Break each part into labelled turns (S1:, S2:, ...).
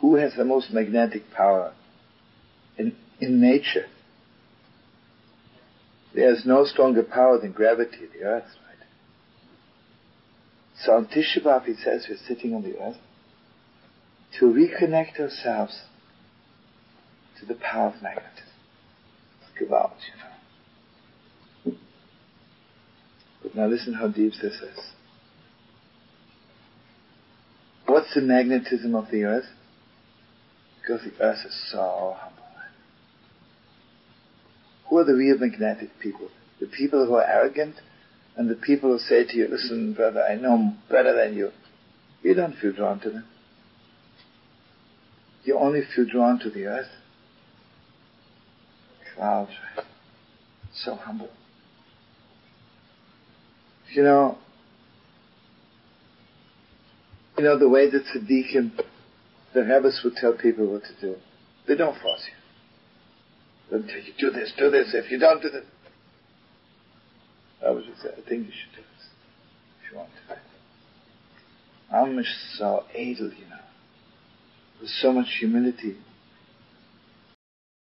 S1: who has the most magnetic power in, in nature? There's no stronger power than gravity, the earth, right? So on Tisha B'Av, he says we're sitting on the earth to reconnect ourselves to the power of magnetism. Give out, you know. But now listen how deep this is. What's the magnetism of the earth? Because the earth is so humble. Who are the real magnetic people? The people who are arrogant and the people who say to you, listen, brother, I know better than you. You don't feel drawn to them. You only feel drawn to the earth. Clouds, so humble. You know, you know the way that tzaddikim the rabbis would tell people what to do. They don't force you. They tell you, do this, do this. If you don't do this, I would just say, I think you should do this. If you want to. Amish so edel, you know. With so much humility.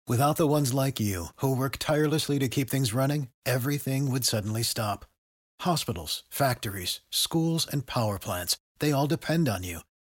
S2: Without the ones like you, who work tirelessly to keep things running, everything would suddenly stop. Hospitals, factories, schools, and power plants, they all depend on you.